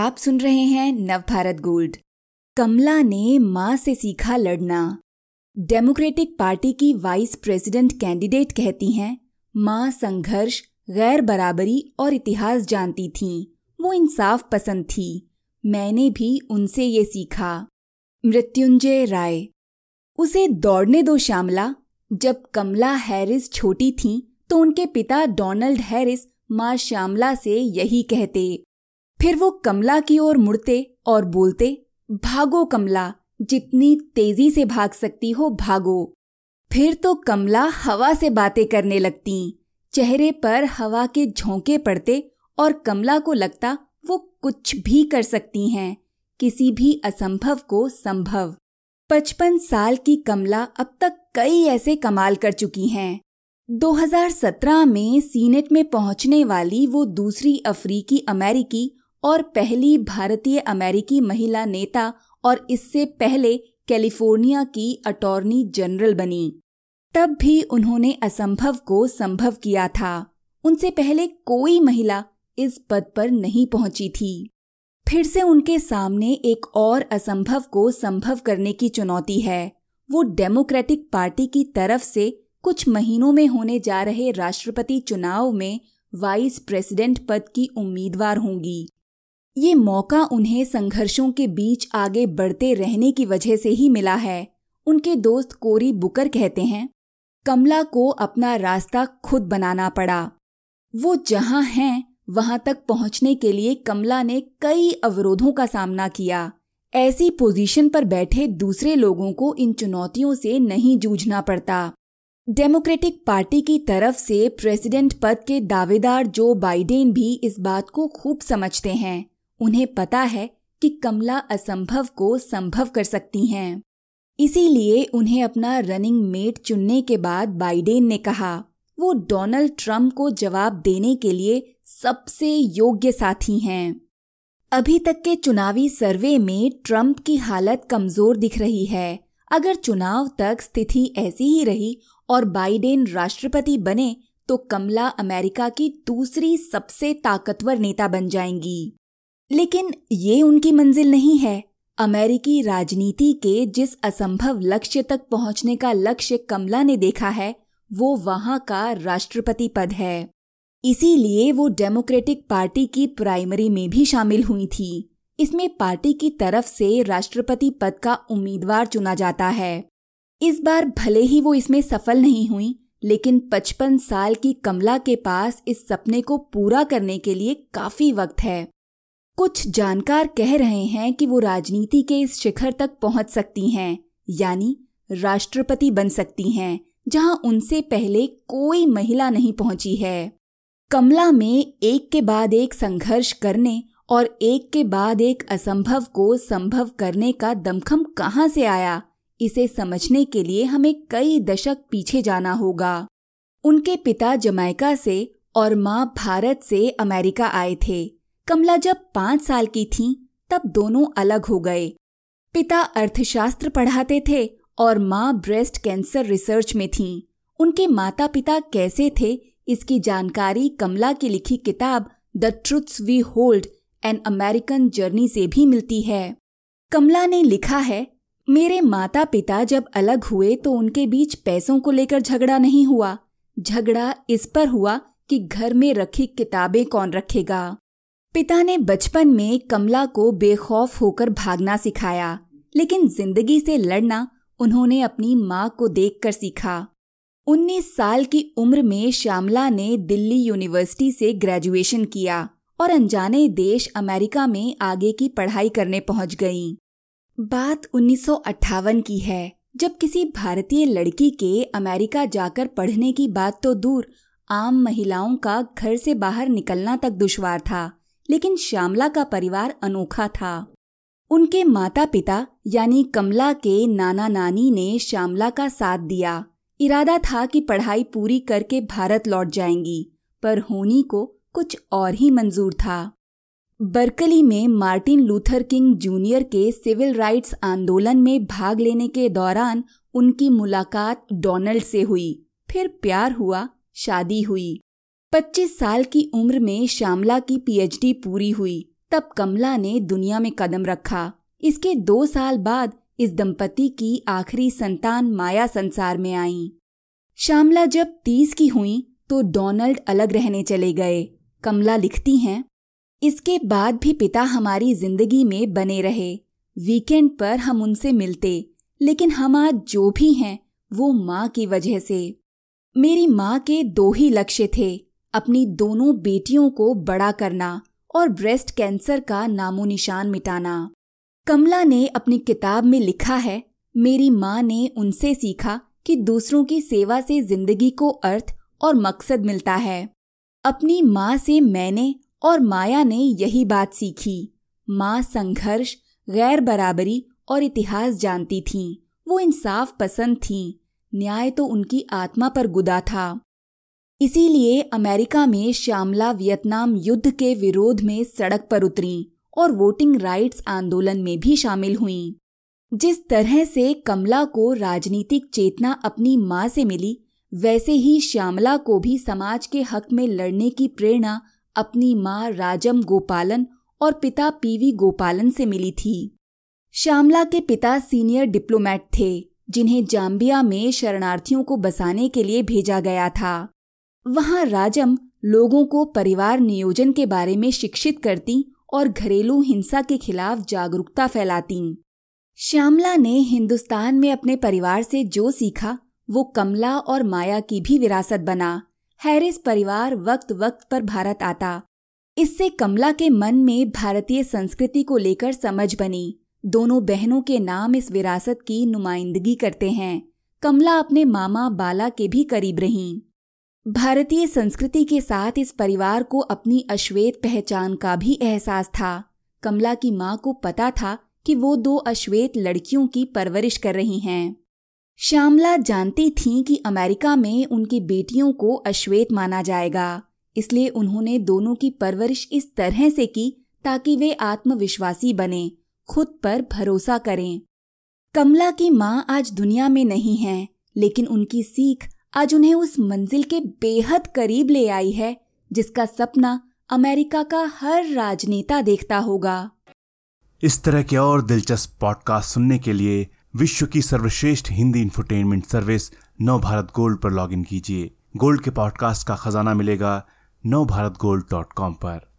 आप सुन रहे हैं नवभारत गोल्ड। कमला ने माँ से सीखा लड़ना। डेमोक्रेटिक पार्टी की वाइस प्रेसिडेंट कैंडिडेट कहती हैं, माँ संघर्ष, गैर बराबरी और इतिहास जानती थीं। वो इंसाफ पसंद थी। मैंने भी उनसे ये सीखा। मृत्युंजय राय। उसे दौड़ने दो श्यामला। जब कमला हैरिस छोटी थीं तो उनके पिता डोनाल्ड हैरिस माँ श्यामला से यही कहते। फिर वो कमला की ओर मुड़ते और बोलते, भागो कमला, जितनी तेज़ी से भाग सकती हो भागो। फिर तो कमला हवा से बातें करने लगती। चेहरे पर हवा के झोंके पड़ते और कमला को लगता, वो कुछ भी कर सकती हैं, किसी भी असंभव को संभव। पचपन साल की कमला अब तक कई ऐसे कमाल कर चुकी हैं। 2017 में सीनेट में पहुँचने वाली वो दूसरी अफ्रीकी अमेरिकी और पहली भारतीय अमेरिकी महिला नेता और इससे पहले कैलिफ़ोर्निया की अटॉर्नी जनरल बनी। तब भी उन्होंने असंभव को संभव किया था। उनसे पहले कोई महिला इस पद पर नहीं पहुँची थी। फिर से उनके सामने एक और असंभव को संभव करने की चुनौती है। वो डेमोक्रेटिक पार्टी की तरफ़ से कुछ महीनों में होने जा रहे राष्ट्रपति चुनाव में वाइस प्रेसिडेंट पद की उम्मीदवार होंगी। ये मौका उन्हें संघर्षों के बीच आगे बढ़ते रहने की वजह से ही मिला है। उनके दोस्त कोरी बुकर कहते हैं, कमला को अपना रास्ता खुद बनाना पड़ा। वो जहाँ हैं, वहाँ तक पहुँचने के लिए कमला ने कई अवरोधों का सामना किया। ऐसी पोजीशन पर बैठे दूसरे लोगों को इन चुनौतियों से नहीं जूझना पड़ता। डेमोक्रेटिक पार्टी की तरफ़ से प्रेसिडेंट पद के दावेदार जो बाइडेन भी इस बात को खूब समझते हैं। उन्हें पता है कि कमला असंभव को संभव कर सकती हैं। इसीलिए उन्हें अपना रनिंग मेट चुनने के बाद बाइडेन ने कहा, वो डोनाल्ड ट्रंप को जवाब देने के लिए सबसे योग्य साथी हैं। अभी तक के चुनावी सर्वे में ट्रंप की हालत कमज़ोर दिख रही है। अगर चुनाव तक स्थिति ऐसी ही रही और बाइडेन राष्ट्रपति बने तो कमला अमेरिका की दूसरी सबसे ताकतवर नेता बन जाएँगी। लेकिन ये उनकी मंजिल नहीं है। अमेरिकी राजनीति के जिस असंभव लक्ष्य तक पहुँचने का लक्ष्य कमला ने देखा है, वो वहाँ का राष्ट्रपति पद है। इसीलिए वो डेमोक्रेटिक पार्टी की प्राइमरी में भी शामिल हुई थी। इसमें पार्टी की तरफ़ से राष्ट्रपति पद का उम्मीदवार चुना जाता है। इस बार भले ही वो इसमें सफल नहीं हुई, लेकिन 55 साल की कमला के पास इस सपने को पूरा करने के लिए काफ़ी वक्त है। कुछ जानकार कह रहे हैं कि वो राजनीति के इस शिखर तक पहुँच सकती हैं, यानी राष्ट्रपति बन सकती हैं, जहाँ उनसे पहले कोई महिला नहीं पहुँची है। कमला में एक के बाद एक संघर्ष करने और एक के बाद एक असंभव को संभव करने का दमखम कहाँ से आया, इसे समझने के लिए हमें कई दशक पीछे जाना होगा। उनके पिता जमैका से और माँ भारत से अमेरिका आए थे। कमला जब पाँच साल की थीं, तब दोनों अलग हो गए। पिता अर्थशास्त्र पढ़ाते थे और माँ ब्रेस्ट कैंसर रिसर्च में थीं। उनके माता पिता कैसे थे इसकी जानकारी कमला की लिखी किताब the truths we hold an American journey से भी मिलती है। कमला ने लिखा है मेरे माता पिता जब अलग हुए तो उनके बीच पैसों को लेकर झगड़ा नहीं हुआ। झगड़ा इस पर हुआ कि घर में रखी किताबें कौन रखेगा? पिता ने बचपन में कमला को बेखौफ होकर भागना सिखाया, लेकिन ज़िंदगी से लड़ना उन्होंने अपनी माँ को देखकर सीखा 19 साल की उम्र में श्यामला ने दिल्ली यूनिवर्सिटी से ग्रेजुएशन किया और अनजाने देश अमेरिका में आगे की पढ़ाई करने पहुँच गईं। बात उन्नीस सौ अट्ठावन की है, जब किसी भारतीय लड़की के अमेरिका जाकर पढ़ने की बात तो दूर, आम महिलाओं का घर से बाहर निकलना तक दुश्वार था लेकिन श्यामला का परिवार अनोखा था। उनके माता पिता यानी कमला के नाना नानी ने श्यामला का साथ दिया। इरादा था कि पढ़ाई पूरी करके भारत लौट जाएँगी, पर होनी को कुछ और ही मंजूर था। बर्कली में मार्टिन लूथर किंग जूनियर के सिविल राइट्स आंदोलन में भाग लेने के दौरान उनकी मुलाकात डोनाल्ड से हुई, फिर प्यार हुआ, शादी हुई। 25 साल की उम्र में श्यामला की पीएचडी पूरी हुई, तब कमला ने दुनिया में कदम रखा। इसके दो साल बाद इस दंपति की आखिरी संतान माया संसार में आई। श्यामला जब तीस की हुई तो डोनाल्ड अलग रहने चले गए। कमला लिखती हैं, इसके बाद भी पिता हमारी ज़िंदगी में बने रहे। वीकेंड पर हम उनसे मिलते, लेकिन हम आज जो भी हैं, वो माँ की वजह से। मेरी माँ के दो ही लक्ष्य थे। अपनी दोनों बेटियों को बड़ा करना और ब्रेस्ट कैंसर का नामो निशान मिटाना। कमला ने अपनी किताब में लिखा है, मेरी माँ ने उनसे सीखा कि दूसरों की सेवा से ज़िंदगी को अर्थ और मकसद मिलता है। अपनी माँ से मैंने और माया ने यही बात सीखी। माँ संघर्ष, गैर बराबरी और इतिहास जानती थीं। वो इंसाफ पसंद थीं। न्याय तो उनकी आत्मा पर गुदा था। इसीलिए अमेरिका में श्यामला वियतनाम युद्ध के विरोध में सड़क पर उतरी और वोटिंग राइट्स आंदोलन में भी शामिल हुईं। जिस तरह से कमला को राजनीतिक चेतना अपनी माँ से मिली, वैसे ही श्यामला को भी समाज के हक में लड़ने की प्रेरणा अपनी माँ राजम गोपालन और पिता पीवी गोपालन से मिली थी। श्यामला के पिता सीनियर डिप्लोमेट थे, जिन्हें जाम्बिया में शरणार्थियों को बसाने के लिए भेजा गया था। वहाँ राजम लोगों को परिवार नियोजन के बारे में शिक्षित करती और घरेलू हिंसा के खिलाफ जागरूकता फैलाती। श्यामला ने हिंदुस्तान में अपने परिवार से जो सीखा, वो कमला और माया की भी विरासत बना। हैरिस परिवार वक्त वक्त पर भारत आता। इससे कमला के मन में भारतीय संस्कृति को लेकर समझ बनी। दोनों बहनों के नाम इस विरासत की नुमाइंदगी करते हैं। कमला अपने मामा बाला के भी करीब रहीं। भारतीय संस्कृति के साथ इस परिवार को अपनी अश्वेत पहचान का भी एहसास था। कमला की माँ को पता था कि वो दो अश्वेत लड़कियों की परवरिश कर रही हैं। श्यामला जानती थीं कि अमेरिका में उनकी बेटियों को अश्वेत माना जाएगा, इसलिए उन्होंने दोनों की परवरिश इस तरह से की ताकि वे आत्मविश्वासी बने, खुद पर भरोसा करें। कमला की माँ आज दुनिया में नहीं है, लेकिन उनकी सीख आज उन्हें उस मंजिल के बेहद करीब ले आई है, जिसका सपना अमेरिका का हर राजनेता देखता होगा। इस तरह के और दिलचस्प पॉडकास्ट सुनने के लिए विश्व की सर्वश्रेष्ठ Hindi infotainment service Nav Bharat gold पर लॉगिन कीजिए। गोल्ड के पॉडकास्ट का खजाना मिलेगा नव भारत गोल्ड डॉट कॉम पर।